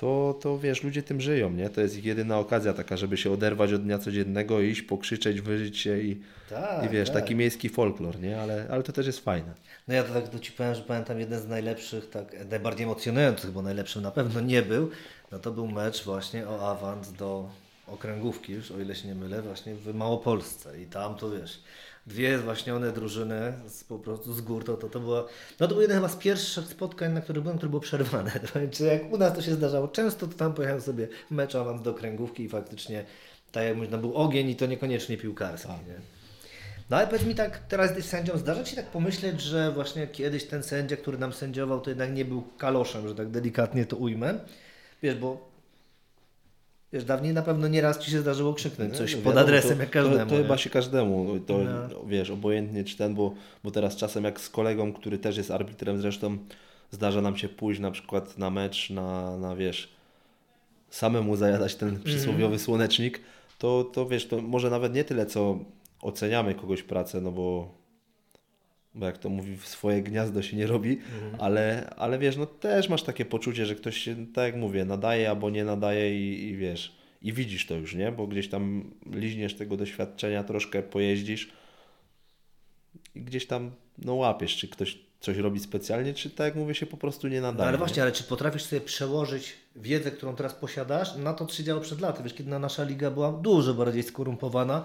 to, to wiesz, ludzie tym żyją, nie? To jest ich jedyna okazja taka, żeby się oderwać od dnia codziennego, iść, pokrzyczeć, wyżyć się i, Tak, i wiesz, tak. taki miejski folklor, nie? Ale, ale to też jest fajne. No ja to tak to Ci powiem, że pamiętam jeden z najlepszych, tak najbardziej emocjonujących, bo najlepszym na pewno nie był, no to był mecz właśnie o awans do okręgówki już, o ile się nie mylę, właśnie w Małopolsce i tam to wiesz, dwie zwaśnione drużyny z, po prostu z gór, to, to, to było, no to był jeden chyba z pierwszych spotkań, na których byłem, które było przerwane, czy jak u nas to się zdarzało często, to tam pojechałem sobie mecz awans do okręgówki i faktycznie tak jak no był ogień i to niekoniecznie piłkarski, nie? No ale powiedz mi tak, teraz jesteś sędzią, zdarza Ci tak pomyśleć, że właśnie kiedyś ten sędzia, który nam sędziował, to jednak nie był kaloszem, że tak delikatnie to ujmę. Wiesz, bo wiesz, dawniej na pewno nieraz Ci się zdarzyło krzyknąć coś No, pod wiadomo, adresem to, jak każdemu. To, to chyba się każdemu, to No. wiesz, obojętnie czy ten, bo, bo teraz czasem jak z kolegą, który też jest arbitrem zresztą, zdarza nam się pójść na przykład na mecz, na, na wiesz, samemu zajadać ten Mhm. przysłowiowy słonecznik, to, to wiesz, to może nawet nie tyle, co oceniamy kogoś pracę, no bo, bo jak to mówi, swoje gniazdo się nie robi, Mhm. ale, ale wiesz, no też masz takie poczucie, że ktoś się, tak jak mówię, nadaje albo nie nadaje i, i wiesz, i widzisz to już, nie? Bo gdzieś tam liźniesz tego doświadczenia, troszkę pojeździsz i gdzieś tam no łapiesz, czy ktoś coś robi specjalnie, czy tak jak mówię, się po prostu nie nadaje. No ale nie? właśnie, ale czy potrafisz sobie przełożyć wiedzę, którą teraz posiadasz, na to, co się działo przed laty? Wiesz, kiedy nasza liga była dużo bardziej skorumpowana,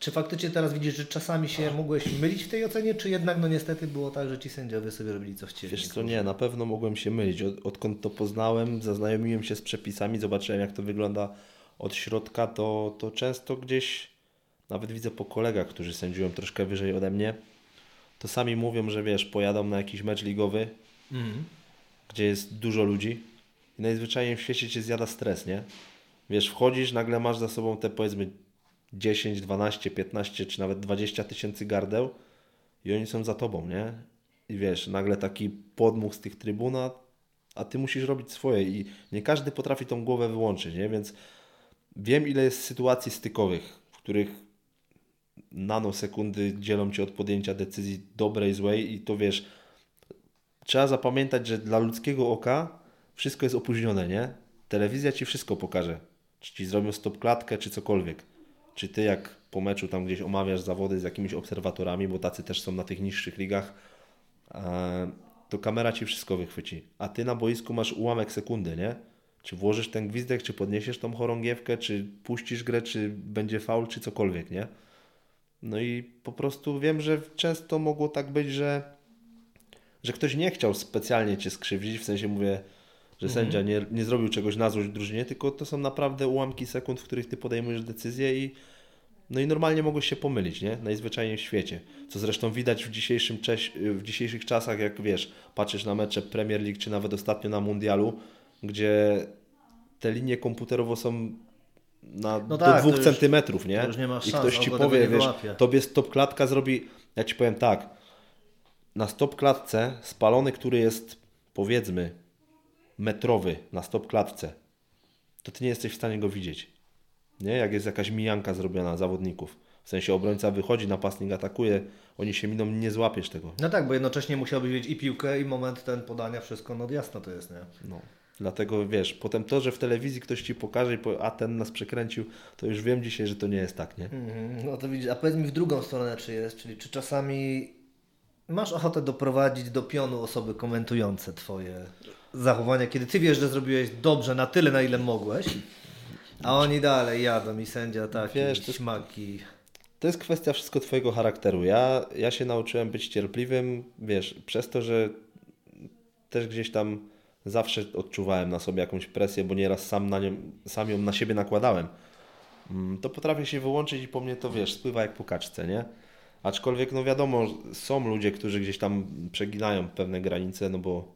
czy faktycznie teraz widzisz, że czasami się mogłeś mylić w tej ocenie, czy jednak no niestety było tak, że ci sędziowie sobie robili co chcieli? Wiesz co, nie, na pewno mogłem się mylić. Od, odkąd to poznałem, zaznajomiłem się z przepisami, zobaczyłem jak to wygląda od środka, to, to często gdzieś, nawet widzę po kolegach, którzy sędziują troszkę wyżej ode mnie, to sami mówią, że wiesz, pojadą na jakiś mecz ligowy, Mhm. gdzie jest dużo ludzi i najzwyczajniej w świecie cię zjada stres, nie? Wiesz, wchodzisz, nagle masz za sobą te powiedzmy 10, 12, 15 czy nawet 20 tysięcy gardeł i oni są za tobą, nie? I wiesz, nagle taki podmuch z tych trybuna, a ty musisz robić swoje i nie każdy potrafi tą głowę wyłączyć, nie? Więc wiem ile jest sytuacji stykowych, w których nanosekundy dzielą cię od podjęcia decyzji dobrej, złej i to wiesz, trzeba zapamiętać, że dla ludzkiego oka wszystko jest opóźnione, nie? Telewizja ci wszystko pokaże. Czy ci zrobią stop klatkę, czy cokolwiek. Czy ty jak po meczu tam gdzieś omawiasz zawody z jakimiś obserwatorami, bo tacy też są na tych niższych ligach, e, to kamera ci wszystko wychwyci. A ty na boisku masz ułamek sekundy, nie? Czy włożysz ten gwizdek, czy podniesiesz tą chorągiewkę, czy puścisz grę, czy będzie faul, czy cokolwiek, nie? No i po prostu wiem, że często mogło tak być, że, że ktoś nie chciał specjalnie cię skrzywdzić, w sensie mówię, że Mhm. sędzia nie, nie zrobił czegoś na złość drużynie, tylko to są naprawdę ułamki sekund, w których ty podejmujesz decyzję i no i normalnie mogłeś się pomylić, nie? Najzwyczajniej w świecie. Co zresztą widać w, dzisiejszym cześ, w dzisiejszych czasach, jak wiesz, patrzysz na mecze Premier League, czy nawet ostatnio na Mundialu, gdzie te linie komputerowo są na No do tak, dwóch już- centymetrów, nie? nie I ktoś ci oko tego powie, wiesz, wyłapie. tobie stop klatka zrobi, ja ci powiem tak, na stop klatce spalony, który jest powiedzmy metrowy na stop klatce, to ty nie jesteś w stanie go widzieć. Nie? Jak jest jakaś mijanka zrobiona zawodników. W sensie obrońca wychodzi, napastnik atakuje, oni się miną, nie złapiesz tego. No tak, bo jednocześnie musiałbyś wiedzieć i piłkę, i moment ten podania, wszystko, no jasno to jest, nie? No. Dlatego wiesz, potem to, że w telewizji ktoś ci pokaże i powie, a ten nas przekręcił, to już wiem dzisiaj, że to nie jest tak, nie? Mhm, No to widzisz, a powiedz mi w drugą stronę, czy jest, czyli czy czasami masz ochotę doprowadzić do pionu osoby komentujące Twoje zachowania, kiedy Ty wiesz, że zrobiłeś dobrze na tyle, na ile mogłeś, a oni dalej jadą i sędzia taki, Wiesz, to jest- śmaki. To jest kwestia wszystko Twojego charakteru. Ja, ja się nauczyłem być cierpliwym, wiesz, przez to, że też gdzieś tam zawsze odczuwałem na sobie jakąś presję, bo nieraz sam, na nią, sam ją na siebie nakładałem. Mm, To potrafię się wyłączyć i po mnie to, wiesz, spływa jak po kaczce, nie? Aczkolwiek, no wiadomo, są ludzie, którzy gdzieś tam przeginają pewne granice, no bo,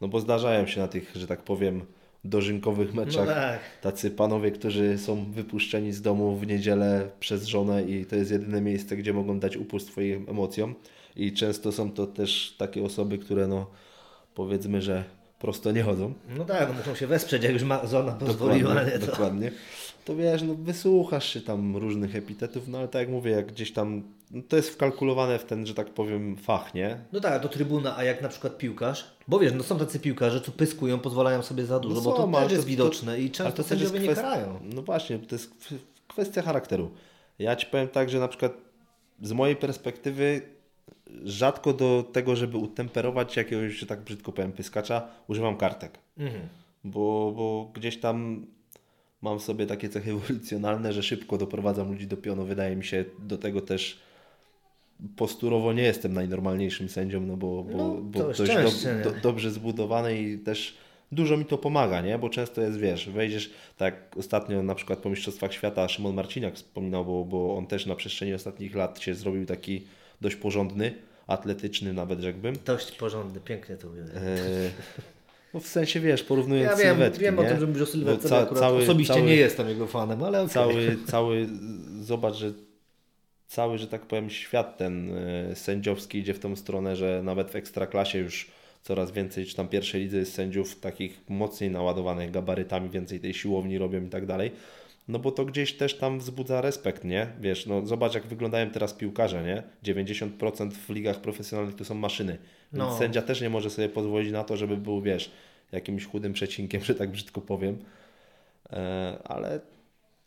no bo zdarzają się na tych, że tak powiem, dożynkowych No meczach tak. tacy panowie, którzy są wypuszczeni z domu w niedzielę przez żonę i to jest jedyne miejsce, gdzie mogą dać upust swoim emocjom. I często są to też takie osoby, które no powiedzmy, że prosto nie chodzą. No tak, no muszą się wesprzeć, jak już ma, żona pozwoliła, Dokładnie, nie? To... dokładnie. To wiesz, no wysłuchasz się tam różnych epitetów, no ale tak jak mówię, jak gdzieś tam, no to jest wkalkulowane w ten, że tak powiem, fach, nie? No tak, do trybuna, a jak na przykład piłkarz, bo wiesz, no są tacy piłkarze, co pyskują, pozwalają sobie za dużo, No bo to są, ale też jest to- widoczne i często to też jest sędziowie nie kwest- karają. No właśnie, to jest kw- kwestia charakteru. Ja Ci powiem tak, że na przykład z mojej perspektywy rzadko do tego, żeby utemperować jakiegoś, że tak brzydko powiem, pyskacza, używam kartek. Mhm. Bo, bo gdzieś tam mam sobie takie cechy ewolucjonalne, że szybko doprowadzam ludzi do pionu. Wydaje mi się do tego też posturowo nie jestem najnormalniejszym sędzią, no bo, bo, No, bo to dość do, do, dobrze zbudowany i też dużo mi to pomaga, nie? Bo często jest, wiesz, wejdziesz, tak ostatnio na przykład po Mistrzostwach Świata Szymon Marciniak wspominał, bo, bo on też na przestrzeni ostatnich lat się zrobił taki dość porządny, atletyczny nawet rzekłbym. Dość porządny, pięknie to mówię. E, no w sensie, wiesz, porównując Ja wiem, sylwetki, wiem o nie? tym, że mówisz o sylwetce, ca- cały- osobiście cały- nie jestem jego fanem, ale okej. cały, cały, zobacz, że cały, że tak powiem, świat ten e, sędziowski idzie w tą stronę, że nawet w ekstraklasie już coraz więcej, czy tam pierwszej lidze jest sędziów takich mocniej naładowanych gabarytami, więcej tej siłowni robią i tak dalej. No bo to gdzieś też tam wzbudza respekt, nie? Wiesz, no zobacz jak wyglądają teraz piłkarze, nie? 90% w ligach profesjonalnych to są maszyny. Więc No. sędzia też nie może sobie pozwolić na to, żeby był, wiesz, jakimś chudym przecinkiem, że tak brzydko powiem. E, ale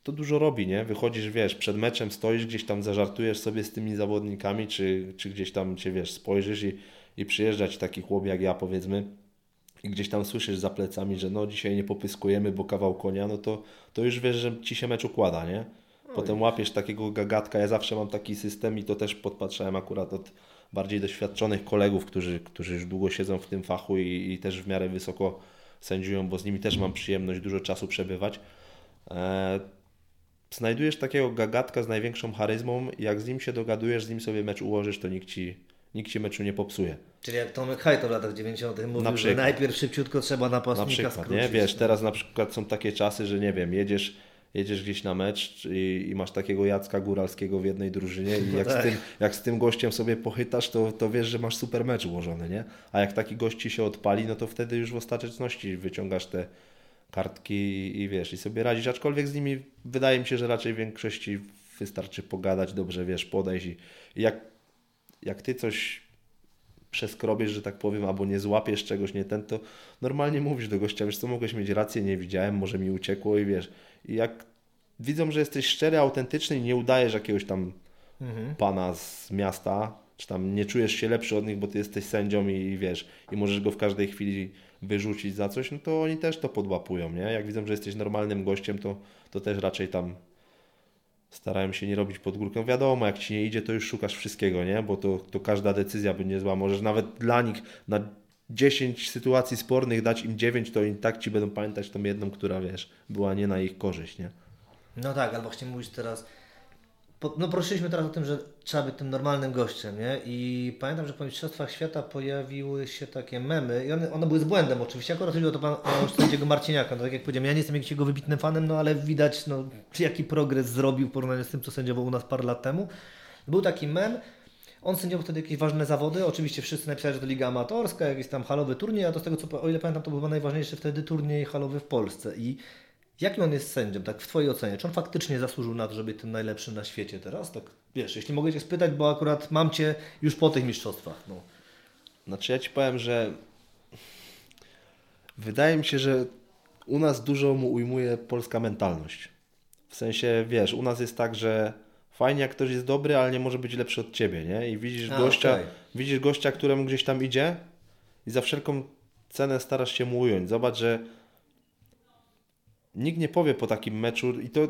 to dużo robi, nie? Wychodzisz, wiesz, przed meczem stoisz, gdzieś tam zażartujesz sobie z tymi zawodnikami, czy, czy gdzieś tam cię, wiesz, spojrzysz i, i przyjeżdża ci taki chłop jak ja, powiedzmy, i gdzieś tam słyszysz za plecami, że no dzisiaj nie popyskujemy, bo kawał konia, no to, to już wiesz, że ci się mecz układa, nie? Potem łapiesz takiego gagatka, ja zawsze mam taki system i to też podpatrzałem akurat od bardziej doświadczonych kolegów, którzy, którzy już długo siedzą w tym fachu i, i też w miarę wysoko sędziują, bo z nimi też mam przyjemność dużo czasu przebywać. E, znajdujesz takiego gagatka z największą charyzmą jak z nim się dogadujesz, z nim sobie mecz ułożysz, to nikt ci, nikt ci meczu nie popsuje. Czyli jak Tomek Hajto w latach 90. mówił, że przykład. najpierw szybciutko trzeba Na napastnika przykład, skrócić. nie? Wiesz, teraz na przykład są takie czasy, że nie wiem, jedziesz, jedziesz gdzieś na mecz i, i masz takiego Jacka Góralskiego w jednej drużynie i No jak, tak. z tym, jak z tym gościem sobie pochytasz, to, to wiesz, że masz super mecz ułożony, nie? A jak taki gość ci się odpali, no to wtedy już w ostateczności wyciągasz te kartki i, i wiesz, i sobie radzisz, aczkolwiek z nimi wydaje mi się, że raczej w większości wystarczy pogadać, dobrze, wiesz, podejść i, i jak, jak ty coś przeskrobiesz, że tak powiem, albo nie złapiesz czegoś, nie ten, to normalnie mówisz do gościa, wiesz co, mogłeś mieć rację, nie widziałem, może mi uciekło i wiesz, i jak widzą, że jesteś szczery, autentyczny i nie udajesz jakiegoś tam Mhm. pana z miasta, czy tam nie czujesz się lepszy od nich, bo ty jesteś sędzią i, i wiesz, i możesz go w każdej chwili wyrzucić za coś, no to oni też to podłapują, nie? Jak widzą, że jesteś normalnym gościem, to, to też raczej tam Starałem się nie robić pod górkę. Wiadomo, jak ci nie idzie, to już szukasz wszystkiego, nie? Bo to, to każda decyzja będzie zła. Możesz nawet dla nich na 10 sytuacji spornych dać im 9, to i tak ci będą pamiętać tą jedną, która wiesz, była nie na ich korzyść, nie? No tak, ale właśnie mówisz teraz. No prosiliśmy teraz o tym, że trzeba być tym normalnym gościem, nie? I pamiętam, że po Mistrzostwach Świata pojawiły się takie memy i one, one były z błędem oczywiście. Akurat chodziło to pan, o sędziego Marciniaka. No, tak jak powiedziałem, ja nie jestem jakimś jego wybitnym fanem, no ale widać, no, jaki progres zrobił w porównaniu z tym, co sędziował u nas parę lat temu. Był taki mem, on sędziował wtedy jakieś ważne zawody. Oczywiście wszyscy napisali, że to liga amatorska, jakiś tam halowy turniej, a to z tego co, o ile pamiętam, to był najważniejszy wtedy turniej halowy w Polsce. I Jaki on jest sędzią, tak w Twojej ocenie? Czy on faktycznie zasłużył na to, żeby być tym najlepszym na świecie teraz? Tak, wiesz, jeśli mogę Cię spytać, bo akurat mam Cię już po tych mistrzostwach. No. Znaczy ja Ci powiem, że wydaje mi się, że u nas dużo mu ujmuje polska mentalność. W sensie, wiesz, u nas jest tak, że fajnie jak ktoś jest dobry, ale nie może być lepszy od Ciebie, nie? I widzisz A, gościa, okej. widzisz gościa, któremu gdzieś tam idzie i za wszelką cenę starasz się mu ująć. Zobacz, że nikt nie powie po takim meczu, i to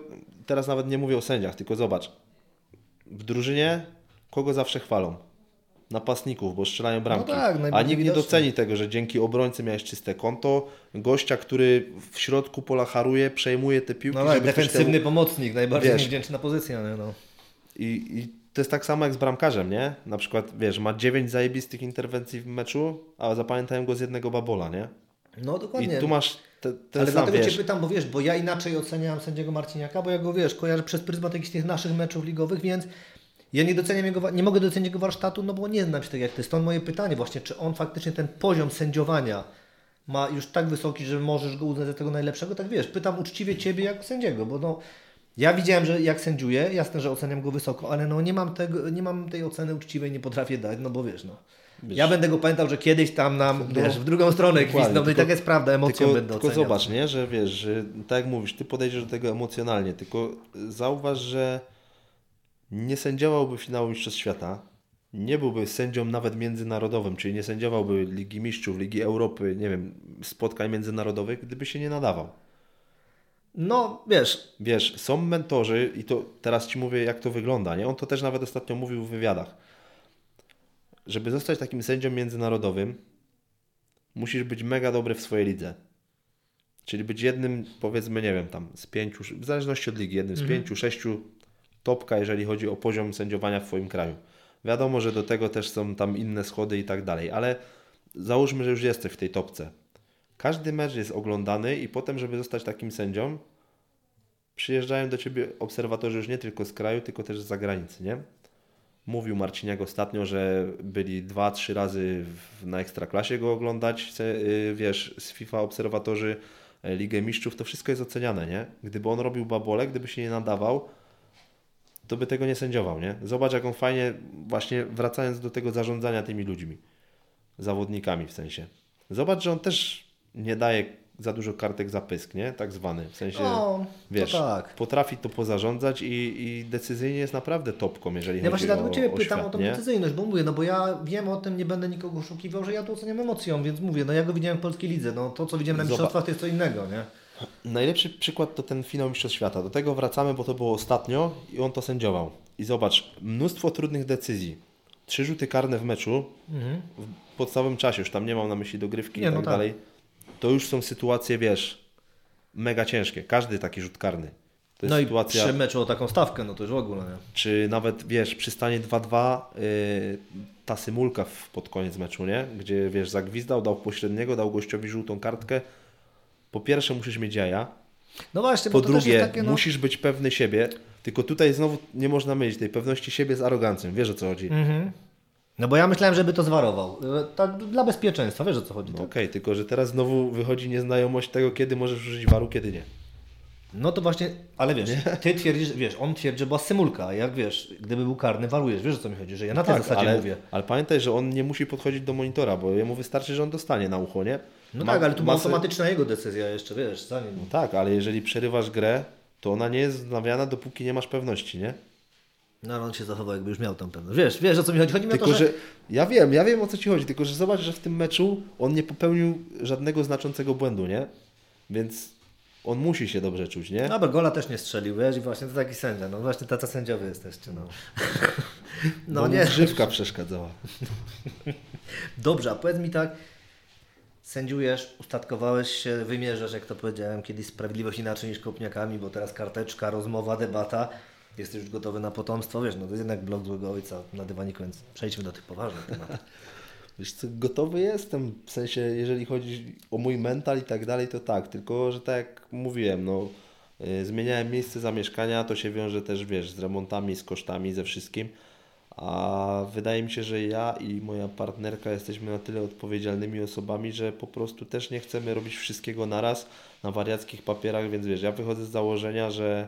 teraz nawet nie mówię o sędziach, tylko zobacz, w drużynie kogo zawsze chwalą? Napastników, bo strzelają bramki. tak, A nikt nie doceni tego, że dzięki obrońcy miałeś czyste konto, gościa, który w środku pola haruje, przejmuje te piłki. No tak, defensywny temu- pomocnik, najbardziej Wiesz. niewdzięczna pozycja. No. I, I to jest tak samo jak z bramkarzem, nie? Na przykład, wiesz, ma 9 zajebistych interwencji w meczu, a zapamiętałem go z jednego babola, nie? No dokładnie. I tu masz te, ten Ale sam, dlatego wiesz, Cię pytam, bo wiesz, bo ja inaczej oceniam sędziego Marciniaka, bo ja go wiesz, kojarzę przez pryzmat jakichś tych naszych meczów ligowych, więc ja nie doceniam jego, nie mogę docenić jego warsztatu, no bo nie znam się tak jak ty. Stąd moje pytanie właśnie, czy on faktycznie ten poziom sędziowania ma już tak wysoki, że możesz go uznać za tego najlepszego? Tak wiesz, pytam uczciwie Ciebie jako sędziego, bo no ja widziałem, że jak sędziuję, jasne, że oceniam go wysoko, ale no nie mam, tego, nie mam tej oceny uczciwej, nie potrafię dać, no bo wiesz, no. Ja będę go pamiętał, że kiedyś tam nam, wiesz, w drugą stronę No. Gwizdał, no i tak jest prawda, emocją tylko, będę tylko oceniał. zobacz, nie, że wiesz, że tak jak mówisz, ty podejdziesz do tego emocjonalnie, tylko zauważ, że nie sędziowałby finału Mistrzostw Świata, nie byłby sędzią nawet międzynarodowym, czyli nie sędziowałby Ligi Mistrzów, Ligi Europy, nie wiem, spotkań międzynarodowych, gdyby się nie nadawał. No, wiesz, Wiesz, są mentorzy i to teraz Ci mówię, jak to wygląda, nie? On to też nawet ostatnio mówił w wywiadach. Żeby zostać takim sędzią międzynarodowym, musisz być mega dobry w swojej lidze. Czyli być jednym, powiedzmy, nie wiem, tam z pięciu, w zależności od ligi, jednym z pięciu, sześciu topka, jeżeli chodzi o poziom sędziowania w Twoim kraju. Wiadomo, że do tego też są tam inne schody i tak dalej, ale załóżmy, że już jesteś w tej topce. Każdy mecz jest oglądany i potem, żeby zostać takim sędzią, przyjeżdżają do Ciebie obserwatorzy już nie tylko z kraju, tylko też z zagranicy, nie? Mówił Marciniak ostatnio, że byli dwa, trzy razy w, na Ekstraklasie go oglądać, y, wiesz, z FIFA obserwatorzy e, Ligę Mistrzów, to wszystko jest oceniane, nie? Gdyby on robił babole, gdyby się nie nadawał, to by tego nie sędziował, nie? Zobacz, jak on fajnie, właśnie wracając do tego zarządzania tymi ludźmi, zawodnikami w sensie. Zobacz, że on też nie daje za dużo kartek za pysk, nie? Tak zwany, w sensie, No, wiesz, tak. potrafi to pozarządzać i, i decyzyjnie jest naprawdę topką, jeżeli Ja chodzi właśnie o, dlatego Ciebie pytam świat, o tą nie? decyzyjność, bo mówię, no bo ja wiem o tym, nie będę nikogo oszukiwał, że ja to oceniam emocją, więc mówię, no ja go widziałem w polskiej lidze, no to co widziałem na mistrzostwach to jest co innego, nie? Najlepszy przykład to ten finał Mistrzostw Świata. Do tego wracamy, bo to było ostatnio i on to sędziował. I zobacz, mnóstwo trudnych decyzji. Trzy rzuty karne w meczu w podstawowym czasie, już tam nie mam na myśli dogrywki Nie, i no tak tak. To już są sytuacje, wiesz, mega ciężkie. Każdy taki rzut karny. To No i sytuacja, przy meczu o taką stawkę, no to już w ogóle, nie? czy nawet, wiesz, przy stanie 2-2 yy, ta symulka w, pod koniec meczu, nie? Gdzie, wiesz, zagwizdał, dał pośredniego, dał gościowi żółtą kartkę. Po pierwsze musisz mieć jaja, No właśnie, po drugie, jest takie, no... musisz być pewny siebie, tylko tutaj znowu nie można mylić tej pewności siebie z arogancją. Wiesz o co chodzi? Mhm. No bo ja myślałem, żeby to zwarował. E, Tak dla bezpieczeństwa, wiesz o co chodzi, No tak? Okej, tylko że teraz znowu wychodzi nieznajomość tego, kiedy możesz użyć waru, kiedy nie. No to właśnie, ale wiesz, ty twierdzisz, wiesz, on twierdzi, że była symulka, a jak wiesz, gdyby był karny, warujesz, wiesz o co mi chodzi, że ja na tej zasadzie Tak, ale, mówię. ale pamiętaj, że on nie musi podchodzić do monitora, bo jemu wystarczy, że on dostanie na ucho, nie? No Ma- tak, ale tu była masę- automatyczna jego decyzja jeszcze, wiesz, zanim... No tak, ale jeżeli przerywasz grę, to ona nie jest wznawiana, dopóki nie masz pewności, nie? No ale on się zachował, jakby już miał tam pewność. Wiesz, wiesz o co mi chodzi? Chodzi mi Tylko, o to, że... że ja wiem, ja wiem o co ci chodzi, tylko że zobacz, że w tym meczu on nie popełnił żadnego znaczącego błędu, nie? Więc on musi się dobrze czuć, nie? No bo gola też nie strzelił, wiesz, i właśnie to taki sędzia, no właśnie tacy sędziowie jesteście, no. No nie. Grzywka przeszkadzała. Dobrze, a powiedz mi tak, sędziujesz, ustatkowałeś się, wymierzasz, jak to powiedziałem, kiedyś sprawiedliwość inaczej niż kopniakami, bo teraz karteczka, rozmowa, debata, jesteś już gotowy na potomstwo, wiesz, no to jest jednak blog złego ojca na dywaniku, więc przejdźmy do tych poważnych tematów. Wiesz co, gotowy jestem, w sensie jeżeli chodzi o mój mental i tak dalej, to tak, tylko że tak jak mówiłem, no yy, zmieniałem miejsce zamieszkania, to się wiąże też, wiesz, z remontami, z kosztami, ze wszystkim, a wydaje mi się, że ja i moja partnerka jesteśmy na tyle odpowiedzialnymi osobami, że po prostu też nie chcemy robić wszystkiego naraz na wariackich papierach, więc wiesz, ja wychodzę z założenia, że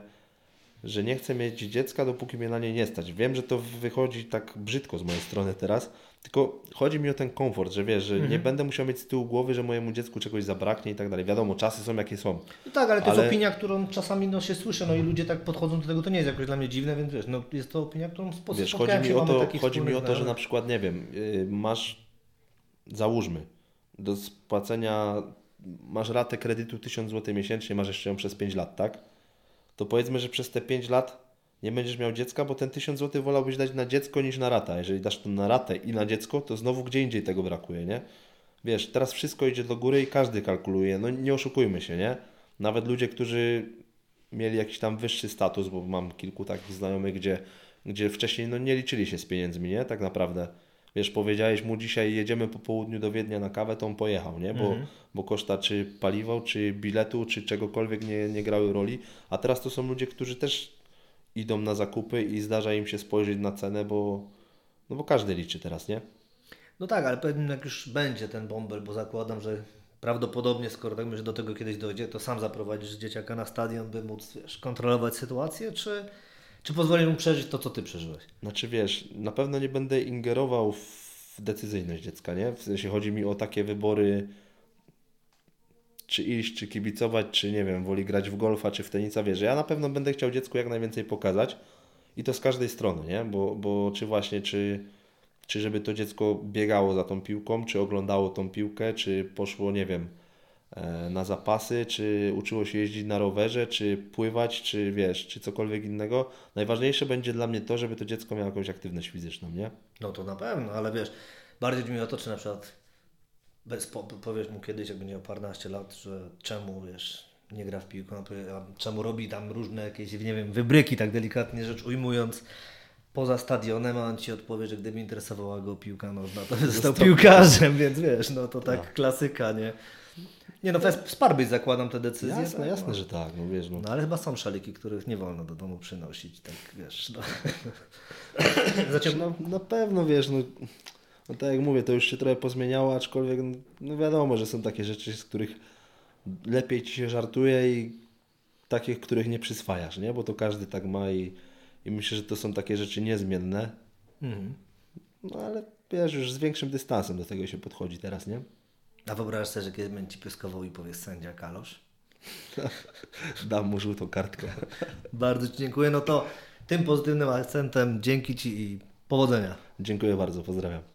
że nie chcę mieć dziecka, dopóki mnie na nie nie stać. Wiem, że to wychodzi tak brzydko z mojej strony teraz, tylko chodzi mi o ten komfort, że wiesz, że mhm. nie będę musiał mieć z tyłu głowy, że mojemu dziecku czegoś zabraknie i tak dalej. Wiadomo, czasy są jakie są. No tak, ale to ale... jest opinia, którą czasami no, się słyszy, no i ludzie tak podchodzą do tego, to nie jest jakoś dla mnie dziwne, więc wiesz, no jest to opinia, którą sposób Wiesz, chodzi mi o to, chodzi mi o to, że na przykład, nie wiem, yy, masz, załóżmy, do spłacenia, masz ratę kredytu 1000 zł miesięcznie, masz jeszcze ją przez 5 lat, tak? To powiedzmy, że przez te 5 lat nie będziesz miał dziecka, bo ten 1000 zł wolałbyś dać na dziecko niż na ratę. Jeżeli dasz to na ratę i na dziecko, to znowu gdzie indziej tego brakuje, nie? Wiesz, teraz wszystko idzie do góry i każdy kalkuluje. No nie oszukujmy się, nie? Nawet ludzie, którzy mieli jakiś tam wyższy status, bo mam kilku takich znajomych, gdzie, gdzie wcześniej no, nie liczyli się z pieniędzmi, nie? Tak naprawdę. Wiesz, powiedziałeś mu dzisiaj jedziemy po południu do Wiednia na kawę, to on pojechał, nie? Bo, mhm. bo koszta czy paliwa, czy biletu, czy czegokolwiek nie, nie grały roli. A teraz to są ludzie, którzy też idą na zakupy i zdarza im się spojrzeć na cenę, bo, no bo każdy liczy teraz, nie? No tak, ale pewnie jak już będzie ten bąbel, bo zakładam, że prawdopodobnie, skoro tak myślę, do tego kiedyś dojdzie, to sam zaprowadzisz dzieciaka na stadion, by móc wiesz, kontrolować sytuację, czy, czy pozwolisz mu przeżyć to, co Ty przeżyłeś? Znaczy wiesz, na pewno nie będę ingerował w decyzyjność dziecka, nie? W sensie chodzi mi o takie wybory czy iść, czy kibicować, czy nie wiem, woli grać w golfa, czy w tenisa, wiesz, ja na pewno będę chciał dziecku jak najwięcej pokazać i to z każdej strony, nie? Bo, bo czy właśnie, czy, czy żeby to dziecko biegało za tą piłką, czy oglądało tą piłkę, czy poszło, nie wiem, na zapasy, czy uczyło się jeździć na rowerze, czy pływać, czy wiesz, czy cokolwiek innego. Najważniejsze będzie dla mnie to, żeby to dziecko miało jakąś aktywność fizyczną, nie? No to na pewno, ale wiesz, bardziej mi o to, czy na przykład bez, po, powiesz mu kiedyś, jak będzie miał paręnaście lat, że czemu, wiesz, nie gra w piłkę, a czemu robi tam różne jakieś, nie wiem, wybryki, tak delikatnie rzecz ujmując, poza stadionem, a on Ci odpowie, że gdyby interesowała go piłka nożna, to by został piłkarzem, więc wiesz, no to tak no. klasyka, nie? Nie no, być zakładam te decyzje. Jasne, tak, jasne, no. że tak, no wiesz. No. no. ale chyba są szaliki, których nie wolno do domu przynosić, tak wiesz. No. Zaczem... no na pewno, wiesz, no no tak jak mówię, to już się trochę pozmieniało, aczkolwiek no wiadomo, że są takie rzeczy, z których lepiej ci się żartuje i takich, których nie przyswajasz, nie? Bo to każdy tak ma i, i myślę, że to są takie rzeczy niezmienne. Mhm. No ale wiesz, już z większym dystansem do tego się podchodzi teraz, nie? A wyobrażasz sobie, że kiedyś będzie ci pieskował i powie sędzia Kalosz? Dam mu żółtą kartkę. bardzo Ci dziękuję. No to tym pozytywnym akcentem dzięki Ci i powodzenia. Dziękuję bardzo, pozdrawiam.